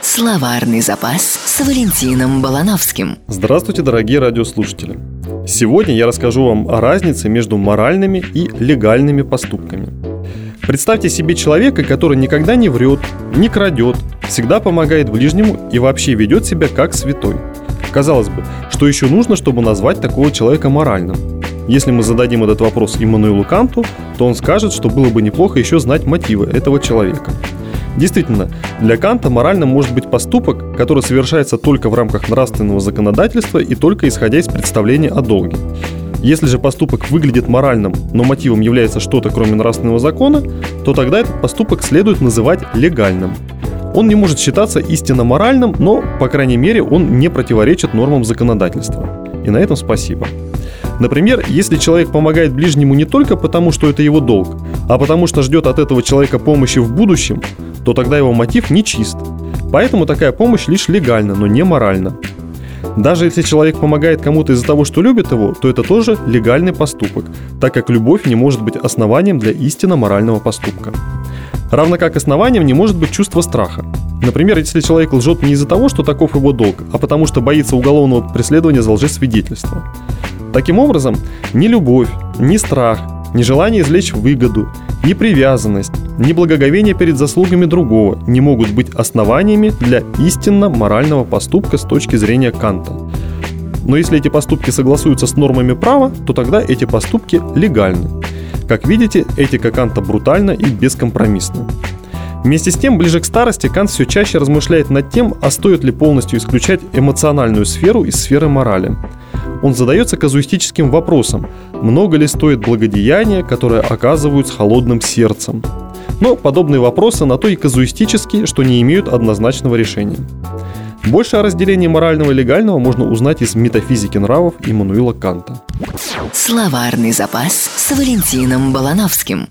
Словарный запас с Валентином Балановским. Здравствуйте, дорогие радиослушатели. Сегодня я расскажу вам о разнице между моральными и легальными поступками. Представьте себе человека, который никогда не врет, не крадет, всегда помогает ближнему и вообще ведет себя как святой. Казалось бы, что еще нужно, чтобы назвать такого человека моральным? Если мы зададим этот вопрос Иммануилу Канту, то он скажет, что было бы неплохо еще знать мотивы этого человека. Действительно, для Канта моральным может быть поступок, который совершается только в рамках нравственного законодательства и только исходя из представления о долге. Если же поступок выглядит моральным, но мотивом является что-то кроме нравственного закона, то тогда этот поступок следует называть легальным. Он не может считаться истинно моральным, но, по крайней мере, он не противоречит нормам законодательства. И на этом спасибо. Например, если человек помогает ближнему не только потому, что это его долг, а потому что ждет от этого человека помощи в будущем, то тогда его мотив не чист. Поэтому такая помощь лишь легальна, но не моральна. Даже если человек помогает кому-то из-за того, что любит его, то это тоже легальный поступок, так как любовь не может быть основанием для истинно морального поступка. Равно как основанием не может быть чувство страха. Например, если человек лжет не из-за того, что таков его долг, а потому что боится уголовного преследования за лжесвидетельство. Таким образом, ни любовь, ни страх, ни желание извлечь выгоду, ни привязанность, ни благоговение перед заслугами другого не могут быть основаниями для истинно морального поступка с точки зрения Канта. Но если эти поступки согласуются с нормами права, то тогда эти поступки легальны. Как видите, этика Канта брутальна и бескомпромиссна. Вместе с тем, ближе к старости Кант все чаще размышляет над тем, а стоит ли полностью исключать эмоциональную сферу из сферы морали – он задается казуистическим вопросом, много ли стоит благодеяния, которые оказывают с холодным сердцем. Но подобные вопросы на то и казуистические, что не имеют однозначного решения. Больше о разделении морального и легального можно узнать из метафизики нравов Иммануила Канта. Словарный запас с Валентином Балановским.